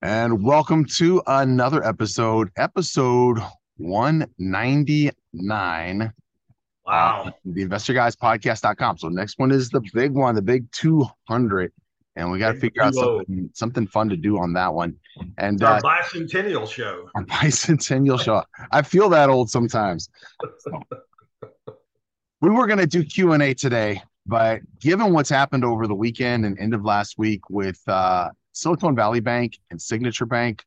And welcome to another episode, episode 199. Wow. Uh, the investor guys podcast.com. So next one is the big one, the big 200. And we got to figure out something, something fun to do on that one. And our uh, bicentennial show. Our bicentennial show. I feel that old sometimes. we were going to do Q&A today, but given what's happened over the weekend and end of last week with uh, Silicon Valley Bank and Signature Bank,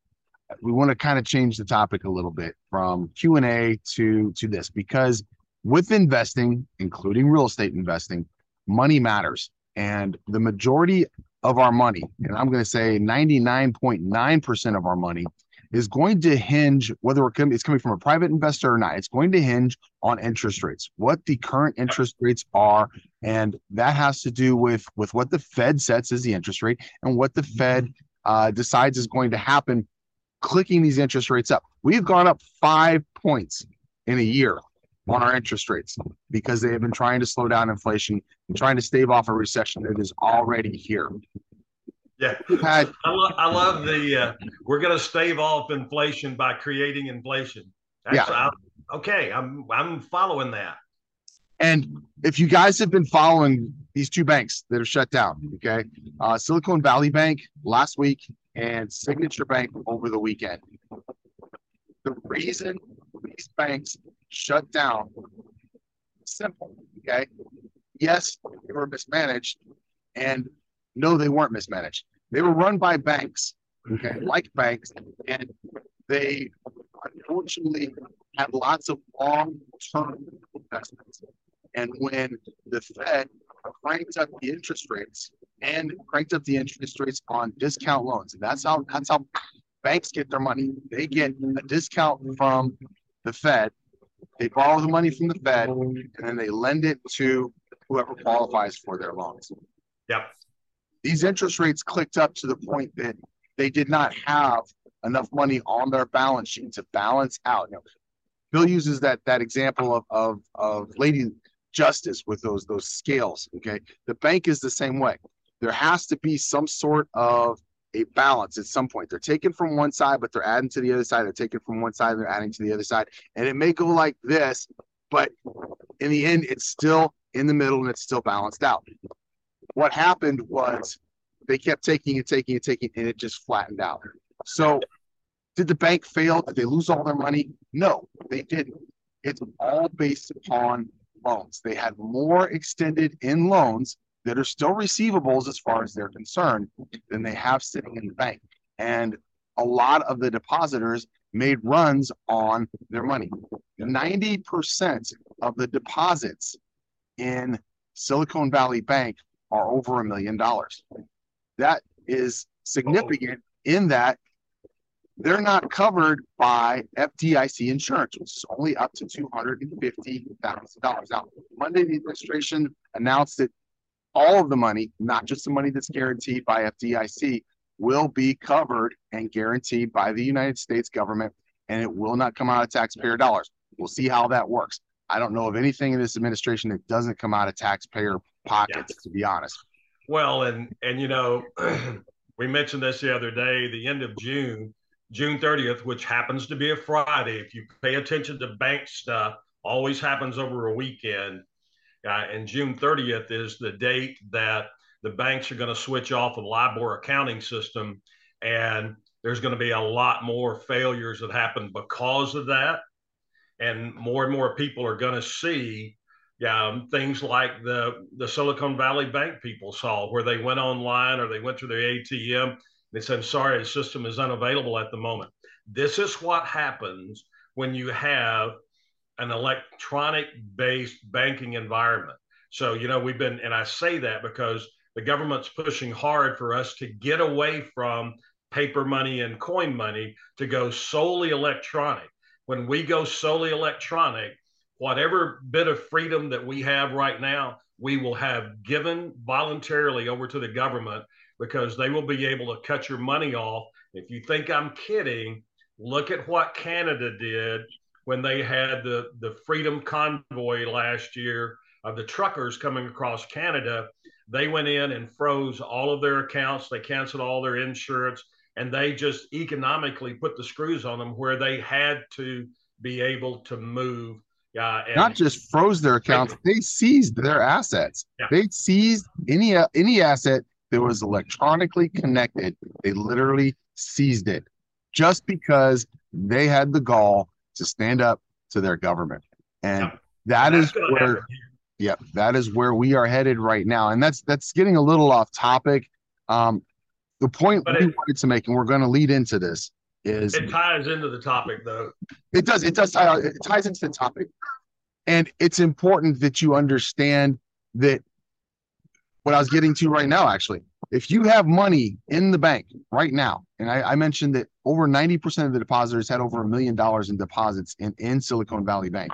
uh, we want to kind of change the topic a little bit from Q&A to to this because with investing, including real estate investing, money matters. And the majority of our money, and I'm going to say 99.9% of our money is going to hinge whether it's coming from a private investor or not. It's going to hinge on interest rates, what the current interest rates are, and that has to do with with what the Fed sets as the interest rate and what the Fed uh, decides is going to happen, clicking these interest rates up. We've gone up five points in a year on our interest rates because they have been trying to slow down inflation and trying to stave off a recession that is already here. Yeah, I, lo- I love the uh, we're going to stave off inflation by creating inflation. That's, yeah. I, okay, I'm I'm following that. And if you guys have been following these two banks that are shut down, okay, uh, Silicon Valley Bank last week and Signature Bank over the weekend. The reason these banks shut down simple, okay? Yes, they were mismanaged, and no, they weren't mismanaged. They were run by banks, okay, like banks, and they unfortunately had lots of long-term investments. And when the Fed cranked up the interest rates and cranked up the interest rates on discount loans, and that's how that's how banks get their money. They get a discount from the Fed. They borrow the money from the Fed, and then they lend it to whoever qualifies for their loans. Yep these interest rates clicked up to the point that they did not have enough money on their balance sheet to balance out. You know, Bill uses that that example of of of Lady Justice with those those scales. Okay, the bank is the same way. There has to be some sort of a balance at some point. They're taken from one side, but they're adding to the other side. They're taken from one side, they're adding to the other side, and it may go like this, but in the end, it's still in the middle and it's still balanced out what happened was they kept taking and taking and taking, and it just flattened out. So, did the bank fail? Did they lose all their money? No, they didn't. It's all based upon loans. They had more extended in loans that are still receivables as far as they're concerned than they have sitting in the bank. And a lot of the depositors made runs on their money. 90% of the deposits in Silicon Valley Bank are over a million dollars. That is significant in that they're not covered by FDIC insurance, which is only up to $250,000. Now, Monday, the administration announced that all of the money, not just the money that's guaranteed by FDIC, will be covered and guaranteed by the United States government, and it will not come out of taxpayer dollars. We'll see how that works. I don't know of anything in this administration that doesn't come out of taxpayer pockets, yeah. to be honest. Well, and and you know, we mentioned this the other day. The end of June, June 30th, which happens to be a Friday. If you pay attention to bank stuff, always happens over a weekend. Uh, and June 30th is the date that the banks are going to switch off the LIBOR accounting system, and there's going to be a lot more failures that happen because of that. And more and more people are going to see um, things like the the Silicon Valley Bank people saw, where they went online or they went to their ATM. They said, "Sorry, the system is unavailable at the moment." This is what happens when you have an electronic-based banking environment. So, you know, we've been, and I say that because the government's pushing hard for us to get away from paper money and coin money to go solely electronic. When we go solely electronic, whatever bit of freedom that we have right now, we will have given voluntarily over to the government because they will be able to cut your money off. If you think I'm kidding, look at what Canada did when they had the, the Freedom Convoy last year of the truckers coming across Canada. They went in and froze all of their accounts, they canceled all their insurance. and they just economically put the screws on them where they had to be able to move. Uh, Not just froze their accounts; they seized their assets. Yeah. They seized any any asset that was electronically connected. They literally seized it just because they had the gall to stand up to their government, and yeah. that and is where. yeah, that is where we are headed right now, and that's that's getting a little off topic. Um, the point but we it, wanted to make, and we're going to lead into this, is it ties into the topic though. It does. It does. Tie, uh, it ties into the topic, and it's important that you understand that what I was getting to right now. Actually, if you have money in the bank right now, and I, I mentioned that over ninety percent of the depositors had over a million dollars in deposits in in Silicon Valley Bank.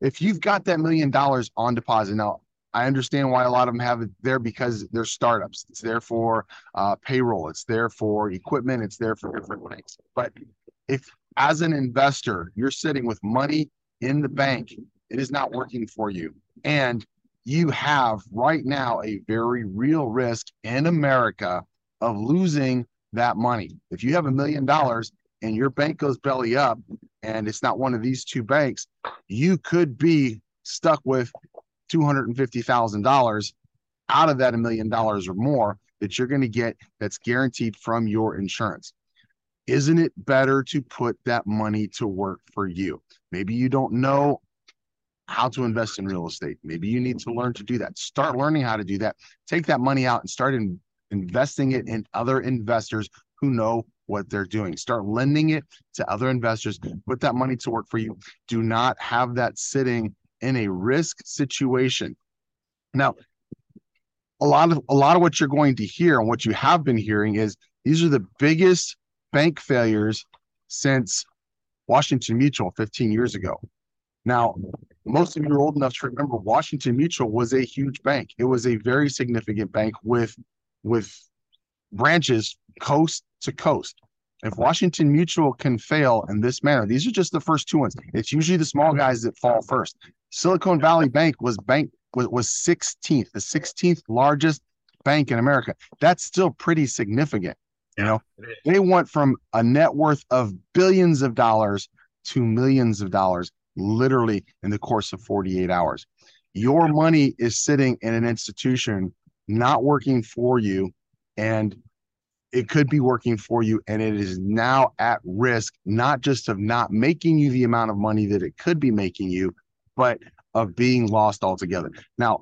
If you've got that million dollars on deposit now, I understand why a lot of them have it there because they're startups. It's there for uh, payroll. It's there for equipment. It's there for different things. But if, as an investor, you're sitting with money in the bank, it is not working for you, and you have right now a very real risk in America of losing that money. If you have a million dollars and your bank goes belly up, and it's not one of these two banks, you could be stuck with $250,000 out of that a million dollars or more that you're going to get that's guaranteed from your insurance. Isn't it better to put that money to work for you? Maybe you don't know how to invest in real estate. Maybe you need to learn to do that. Start learning how to do that. Take that money out and start in, investing it in other investors who know what they're doing. Start lending it to other investors. Put that money to work for you. Do not have that sitting in a risk situation. Now, a lot of a lot of what you're going to hear and what you have been hearing is these are the biggest bank failures since Washington Mutual 15 years ago. Now, most of you are old enough to remember Washington Mutual was a huge bank. It was a very significant bank with with branches coast to coast. If Washington Mutual can fail in this manner, these are just the first two ones. It's usually the small guys that fall first. Silicon Valley Bank was bank was, was 16th, the 16th largest bank in America. That's still pretty significant. You know, they went from a net worth of billions of dollars to millions of dollars literally in the course of 48 hours. Your money is sitting in an institution not working for you and it could be working for you and it is now at risk not just of not making you the amount of money that it could be making you but of being lost altogether now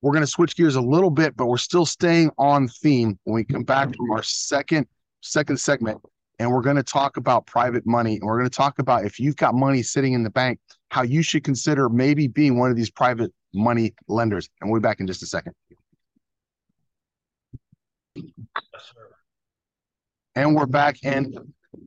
we're going to switch gears a little bit but we're still staying on theme when we come back from our second second segment and we're going to talk about private money and we're going to talk about if you've got money sitting in the bank how you should consider maybe being one of these private money lenders and we'll be back in just a second yes, and we're back. And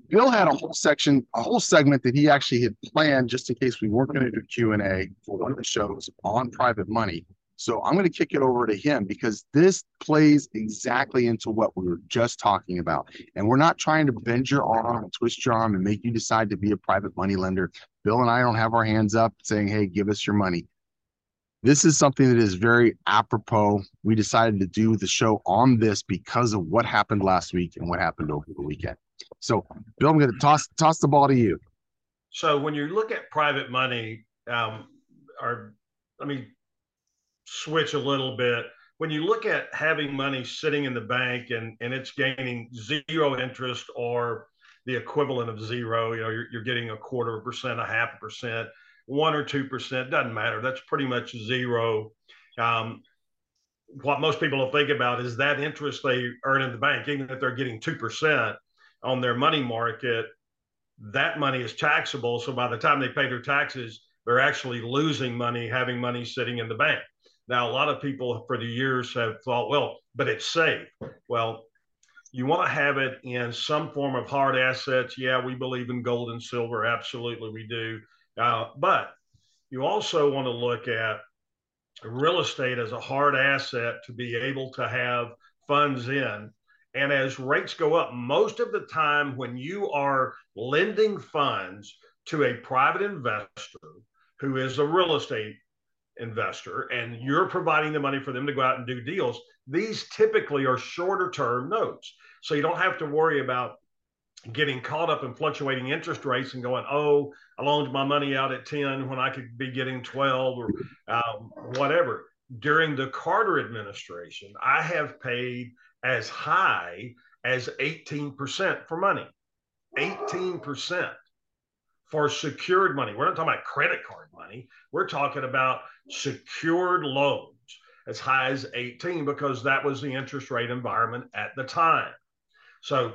Bill had a whole section, a whole segment that he actually had planned just in case we weren't going to do Q and A for one of the shows on private money. So I'm going to kick it over to him because this plays exactly into what we were just talking about. And we're not trying to bend your arm and twist your arm and make you decide to be a private money lender. Bill and I don't have our hands up saying, hey, give us your money this is something that is very apropos. We decided to do the show on this because of what happened last week and what happened over the weekend. So, Bill, I'm going to toss toss the ball to you. So, when you look at private money, um, or let me switch a little bit. When you look at having money sitting in the bank and and it's gaining zero interest or the equivalent of zero, you know, you're, you're getting a quarter of a percent, a half a percent one or two percent doesn't matter. That's pretty much zero. Um, what most people will think about is that interest they earn in the bank, even if they're getting two percent on their money market, that money is taxable. So by the time they pay their taxes, they're actually losing money having money sitting in the bank. Now, a lot of people for the years have thought, well, but it's safe. Well, you want to have it in some form of hard assets. Yeah, we believe in gold and silver. Absolutely, we do. Uh, but you also want to look at real estate as a hard asset to be able to have funds in. And as rates go up, most of the time when you are lending funds to a private investor who is a real estate investor and you're providing the money for them to go out and do deals, these typically are shorter term notes. So you don't have to worry about getting caught up in fluctuating interest rates and going, oh, I loaned my money out at 10 when I could be getting 12 or um, whatever. During the Carter administration, I have paid as high as 18% for money. 18% for secured money. We're not talking about credit card money. We're talking about secured loans as high as 18 because that was the interest rate environment at the time. So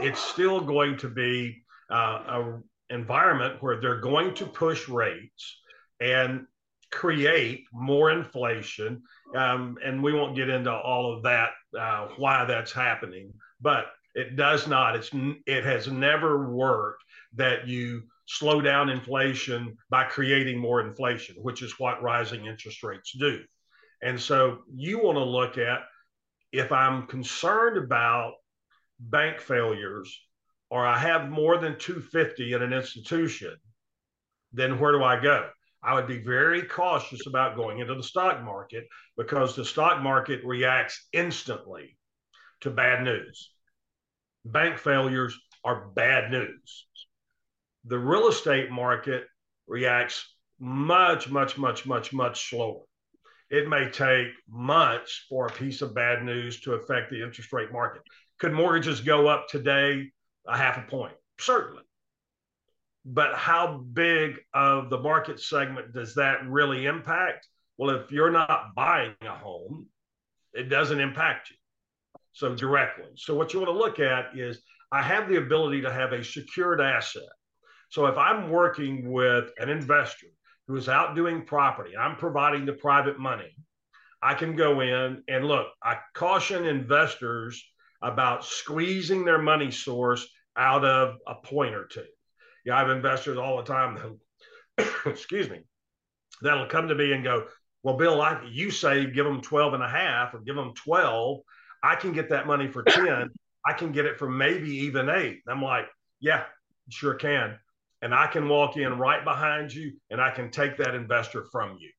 it's still going to be uh, a environment where they're going to push rates and create more inflation. Um, and we won't get into all of that, uh, why that's happening, but it does not. It's it has never worked that you slow down inflation by creating more inflation, which is what rising interest rates do. And so you want to look at if I'm concerned about bank failures or I have more than 250 in an institution, then where do I go? I would be very cautious about going into the stock market because the stock market reacts instantly to bad news. Bank failures are bad news. The real estate market reacts much, much, much, much, much slower. It may take months for a piece of bad news to affect the interest rate market. Could mortgages go up today a half a point? Certainly. But how big of the market segment does that really impact? Well, if you're not buying a home, it doesn't impact you so directly. So what you want to look at is I have the ability to have a secured asset. So if I'm working with an investor who is out doing property, I'm providing the private money, I can go in and look, I caution investors about squeezing their money source out of a point or two. Yeah, I have investors all the time who, excuse me, that'll come to me and go, well, Bill, like you say, give them 12 and a half or give them 12. I can get that money for 10. I can get it for maybe even eight. I'm like, yeah, sure can. And I can walk in right behind you and I can take that investor from you.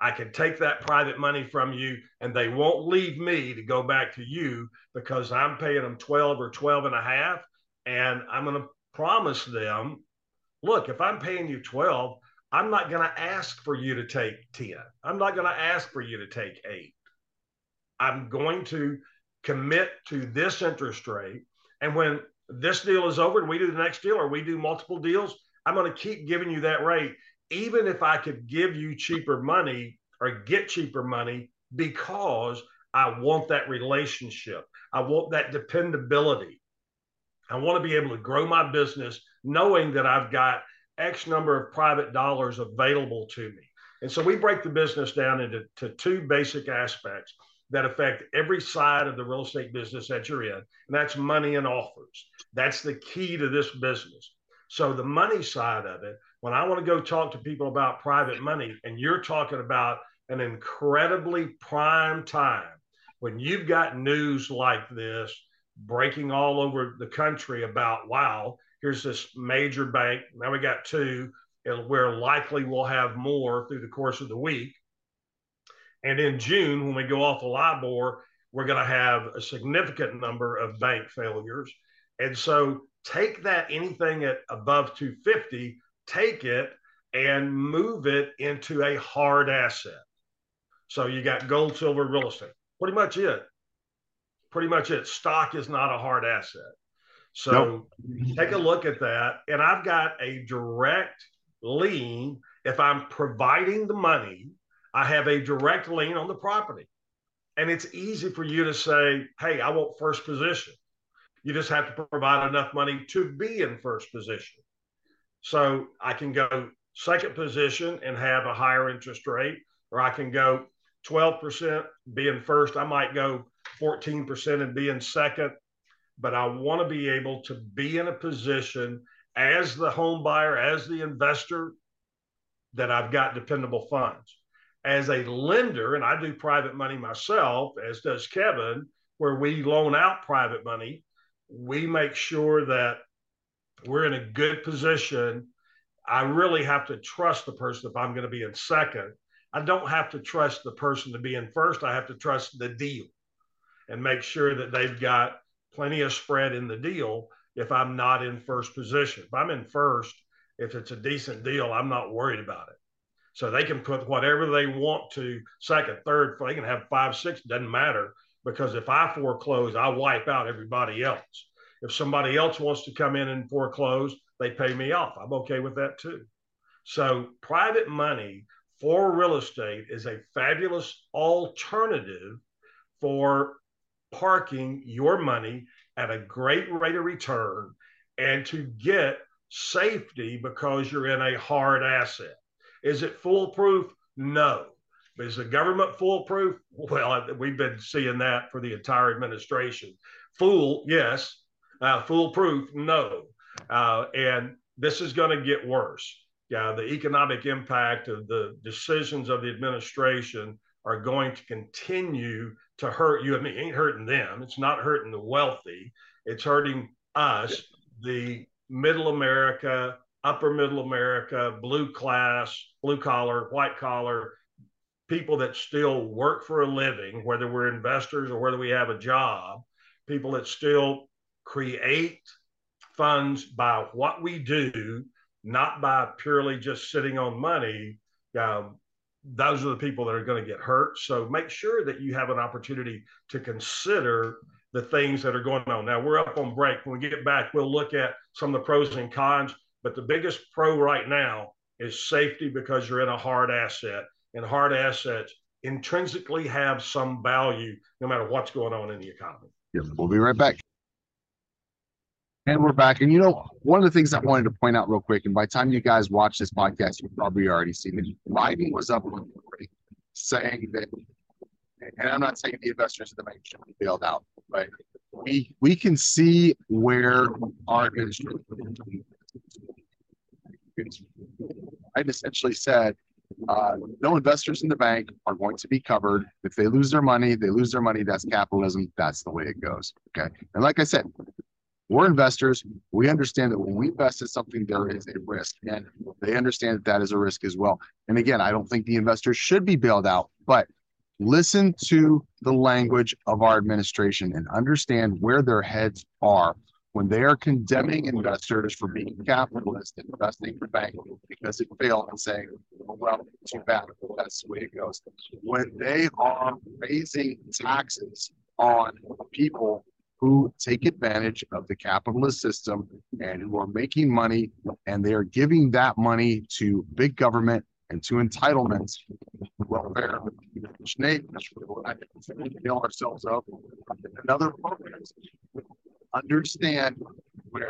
I can take that private money from you and they won't leave me to go back to you because I'm paying them 12 or 12 and a half. And I'm going to promise them, look, if I'm paying you 12, I'm not going to ask for you to take 10. I'm not going to ask for you to take eight. I'm going to commit to this interest rate. And when this deal is over and we do the next deal or we do multiple deals, I'm going to keep giving you that rate even if I could give you cheaper money or get cheaper money because I want that relationship. I want that dependability. I want to be able to grow my business knowing that I've got X number of private dollars available to me. And so we break the business down into two basic aspects that affect every side of the real estate business that you're in, and that's money and offers. That's the key to this business. So the money side of it, when I want to go talk to people about private money, and you're talking about an incredibly prime time when you've got news like this breaking all over the country about, wow, here's this major bank. Now we got two, where likely we'll have more through the course of the week. And in June, when we go off the LIBOR, we're going to have a significant number of bank failures. And so take that anything at above 250 take it and move it into a hard asset. So you got gold, silver, real estate. Pretty much it. Pretty much it. Stock is not a hard asset. So nope. take a look at that. And I've got a direct lien. If I'm providing the money, I have a direct lien on the property. And it's easy for you to say, hey, I want first position. You just have to provide enough money to be in first position. So I can go second position and have a higher interest rate, or I can go 12% being first. I might go 14% and be in second, but I want to be able to be in a position as the home buyer, as the investor, that I've got dependable funds. As a lender, and I do private money myself, as does Kevin, where we loan out private money, we make sure that we're in a good position. I really have to trust the person if I'm going to be in second. I don't have to trust the person to be in first. I have to trust the deal and make sure that they've got plenty of spread in the deal if I'm not in first position. If I'm in first, if it's a decent deal, I'm not worried about it. So they can put whatever they want to second, third, they can have five, six, doesn't matter. Because if I foreclose, I wipe out everybody else. If somebody else wants to come in and foreclose, they pay me off. I'm okay with that too. So private money for real estate is a fabulous alternative for parking your money at a great rate of return and to get safety because you're in a hard asset. Is it foolproof? No. Is the government foolproof? Well, we've been seeing that for the entire administration. Fool, yes. Uh, foolproof, no. Uh, and this is going to get worse. Yeah, the economic impact of the decisions of the administration are going to continue to hurt you. and me. it ain't hurting them. It's not hurting the wealthy. It's hurting us, the middle America, upper middle America, blue class, blue collar, white collar, people that still work for a living, whether we're investors or whether we have a job, people that still create funds by what we do, not by purely just sitting on money. Um, those are the people that are going to get hurt. So make sure that you have an opportunity to consider the things that are going on. Now we're up on break. When we get back, we'll look at some of the pros and cons. But the biggest pro right now is safety because you're in a hard asset, and hard assets intrinsically have some value no matter what's going on in the economy. We'll be right back. And we're back. And you know, one of the things I wanted to point out real quick, and by the time you guys watch this podcast, you've probably already seen it. Biden was up saying that, and I'm not saying the investors in the bank should be bailed out, but we we can see where our administration Biden essentially said uh, no investors in the bank are going to be covered. If they lose their money, they lose their money. That's capitalism. That's the way it goes. Okay. And like I said, we're investors. We understand that when we invest in something, there is a risk, and they understand that that is a risk as well. And again, I don't think the investors should be bailed out, but listen to the language of our administration and understand where their heads are when they are condemning investors for being capitalist and investing for bank because it failed and saying, well, too bad, that's the way it goes. When they are raising taxes on people who take advantage of the capitalist system and who are making money and they are giving that money to big government and to entitlements, welfare, Nate, ourselves up. Another program understand where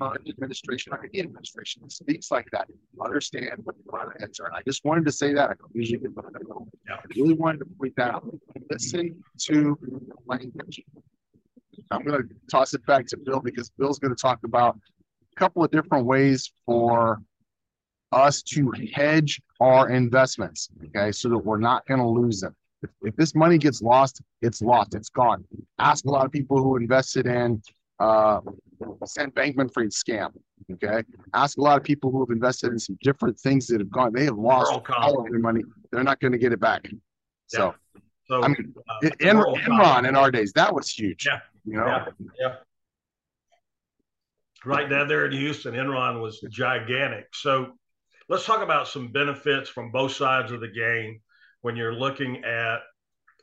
current administration or any administration speaks like that. Understand what the heads are. I just wanted to say that. I usually get. I really wanted to point that out. Listen to language. I'm going to toss it back to Bill because Bill's going to talk about a couple of different ways for us to hedge our investments. Okay, so that we're not going to lose them. If, if this money gets lost, it's lost. It's gone. Ask a lot of people who invested in uh, Sam Bankman-Fried scam. Okay, ask a lot of people who have invested in some different things that have gone. They have lost all of their money. They're not going to get it back. So, yeah. so I mean, uh, Enron in our days that was huge. Yeah, you know. Yeah. yeah. Right down there in Houston, Enron was gigantic. So let's talk about some benefits from both sides of the game when you're looking at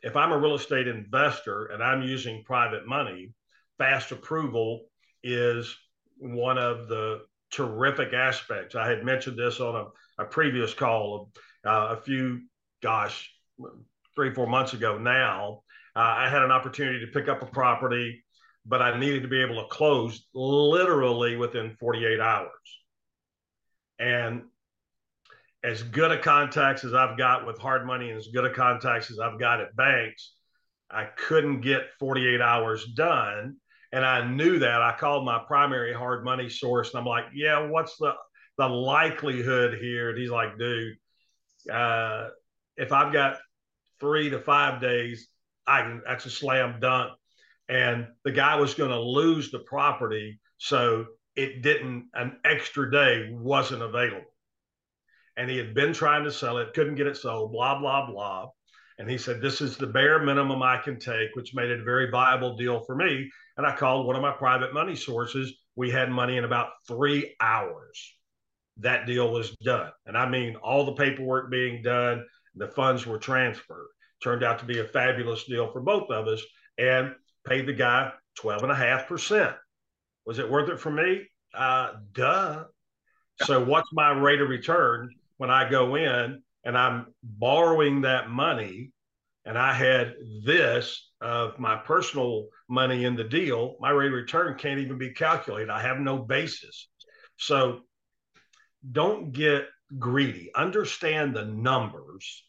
if I'm a real estate investor and I'm using private money, fast approval is one of the terrific aspects. I had mentioned this on a, a previous call uh, a few, gosh, three, four months ago now. Uh, I had an opportunity to pick up a property, but I needed to be able to close literally within 48 hours. And as good a contacts as I've got with hard money and as good a contacts as I've got at banks, I couldn't get 48 hours done. And I knew that. I called my primary hard money source and I'm like, yeah, what's the, the likelihood here? And he's like, dude, uh, if I've got three to five days, I can, that's a slam dunk. And the guy was going to lose the property. So it didn't, an extra day wasn't available and he had been trying to sell it, couldn't get it sold, blah, blah, blah. And he said, This is the bare minimum I can take, which made it a very viable deal for me. and I called one of my private money sources. We had money in about three hours. That deal was done. And I mean, all the paperwork being done, the funds were transferred. Turned out to be a fabulous deal for both of us and paid the guy 12.5%. Was it worth it for me? Uh, duh. So, what's my rate of return when I go in and I'm borrowing that money and I had this of my personal money in the deal, my rate of return can't even be calculated. I have no basis. So don't get greedy. Understand the numbers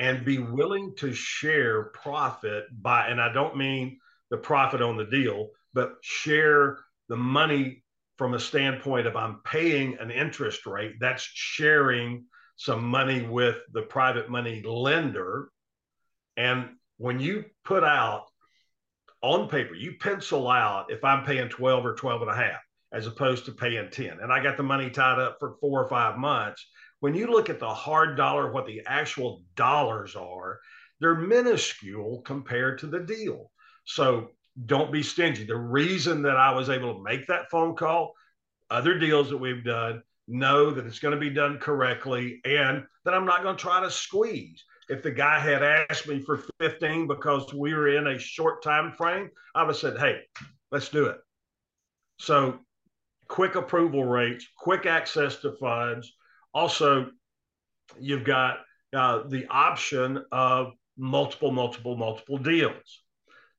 and be willing to share profit by, and I don't mean the profit on the deal, but share the money from a standpoint of I'm paying an interest rate. That's sharing some money with the private money lender and when you put out on paper, you pencil out if I'm paying 12 or 12 and a half as opposed to paying 10, and I got the money tied up for four or five months. When you look at the hard dollar, what the actual dollars are, they're minuscule compared to the deal. So don't be stingy. The reason that I was able to make that phone call, other deals that we've done, know that it's going to be done correctly and that I'm not going to try to squeeze if the guy had asked me for 15 because we were in a short time frame, I would have said, hey, let's do it. So quick approval rates, quick access to funds. Also, you've got uh, the option of multiple, multiple, multiple deals.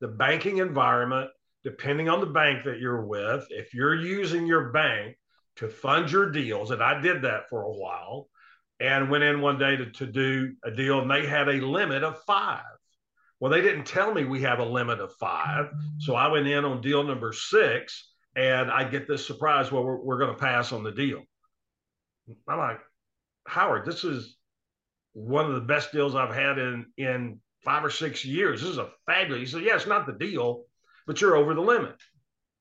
The banking environment, depending on the bank that you're with, if you're using your bank to fund your deals, and I did that for a while, and went in one day to, to do a deal and they had a limit of five. Well, they didn't tell me we have a limit of five. So I went in on deal number six and I get this surprise. Well, we're, we're going to pass on the deal. I'm like, Howard, this is one of the best deals I've had in, in five or six years. This is a fabulous. He said, yeah, it's not the deal, but you're over the limit.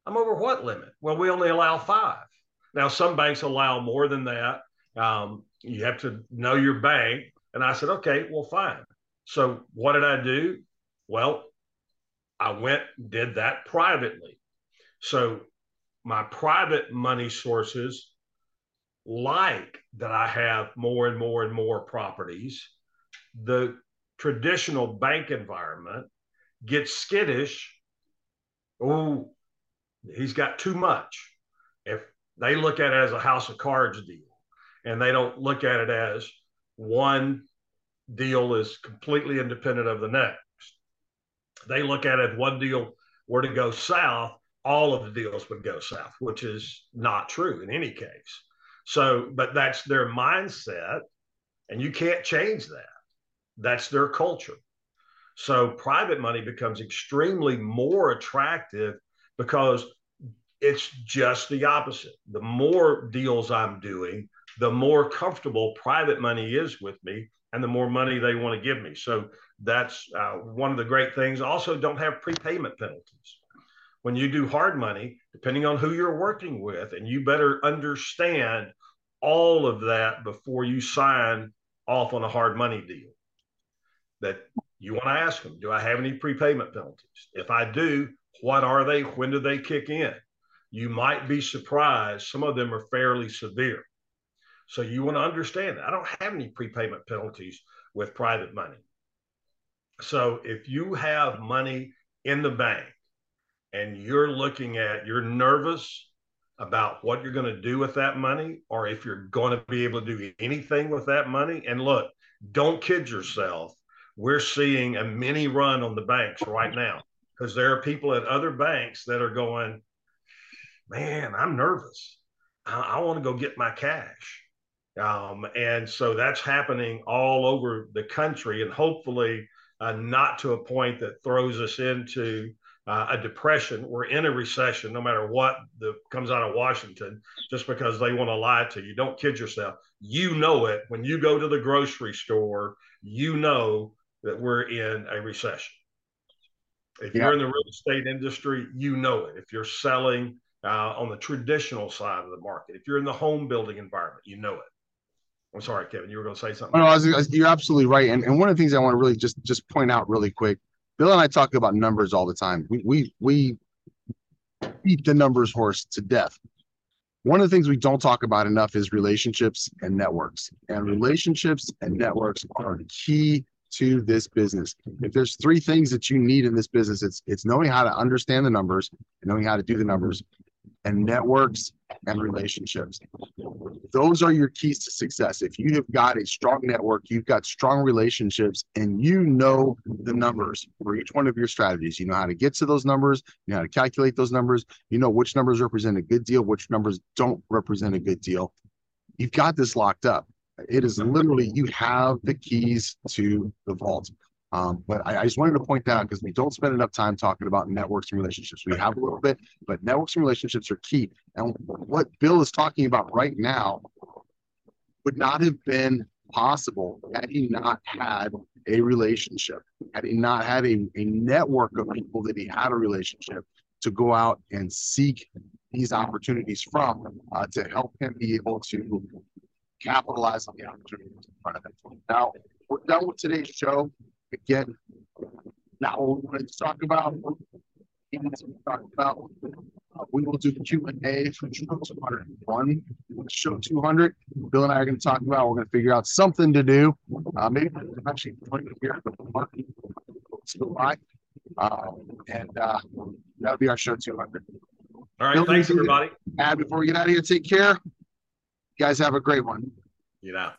I'm over what limit? Well, we only allow five. Now, some banks allow more than that. Um, you have to know your bank. And I said, okay, well, fine. So what did I do? Well, I went, did that privately. So my private money sources like that I have more and more and more properties. The traditional bank environment gets skittish. Oh, he's got too much. If they look at it as a house of cards deal, and they don't look at it as one deal is completely independent of the next. They look at it one deal were to go south, all of the deals would go south, which is not true in any case. So, but that's their mindset, and you can't change that. That's their culture. So, private money becomes extremely more attractive because it's just the opposite. The more deals I'm doing, the more comfortable private money is with me and the more money they want to give me. So that's uh, one of the great things. Also, don't have prepayment penalties. When you do hard money, depending on who you're working with, and you better understand all of that before you sign off on a hard money deal. That you want to ask them, do I have any prepayment penalties? If I do, what are they? When do they kick in? You might be surprised. Some of them are fairly severe. So you want to understand. I don't have any prepayment penalties with private money. So if you have money in the bank and you're looking at, you're nervous about what you're going to do with that money, or if you're going to be able to do anything with that money. And look, don't kid yourself. We're seeing a mini run on the banks right now because there are people at other banks that are going, man, I'm nervous. I, I want to go get my cash. Um, and so that's happening all over the country, and hopefully uh, not to a point that throws us into uh, a depression. We're in a recession, no matter what the, comes out of Washington, just because they want to lie to you. Don't kid yourself. You know it when you go to the grocery store. You know that we're in a recession. If yeah. you're in the real estate industry, you know it. If you're selling uh, on the traditional side of the market, if you're in the home building environment, you know it. I'm sorry, Kevin, you were going to say something. No, I was, you're absolutely right. And, and one of the things I want to really just just point out really quick, Bill and I talk about numbers all the time. We we we beat the numbers horse to death. One of the things we don't talk about enough is relationships and networks. And relationships and networks are key to this business. If there's three things that you need in this business, it's it's knowing how to understand the numbers, and knowing how to do the numbers, and networks and relationships. Those are your keys to success. If you have got a strong network, you've got strong relationships, and you know the numbers for each one of your strategies. You know how to get to those numbers, you know how to calculate those numbers, you know which numbers represent a good deal, which numbers don't represent a good deal. You've got this locked up. It is literally you have the keys to the vault. Um, but I, I, just wanted to point out because we don't spend enough time talking about networks and relationships. We have a little bit, but networks and relationships are key. And what Bill is talking about right now would not have been possible had he not had a relationship, had he not had a, a network of people that he had a relationship to go out and seek these opportunities from uh, to help him be able to capitalize on the opportunities in front of him. Now, we're done with today's show again, now we want to talk about, We talk about uh, we will do Q and A for show 201, show 200. Bill and I are going to talk about. We're going to figure out something to do. Uh, maybe I'm actually point here, but still by. Uh, and uh, that'll be our show 200. All right, Bill, thanks everybody. Add before we get out of here. Take care. You guys have a great one. You know.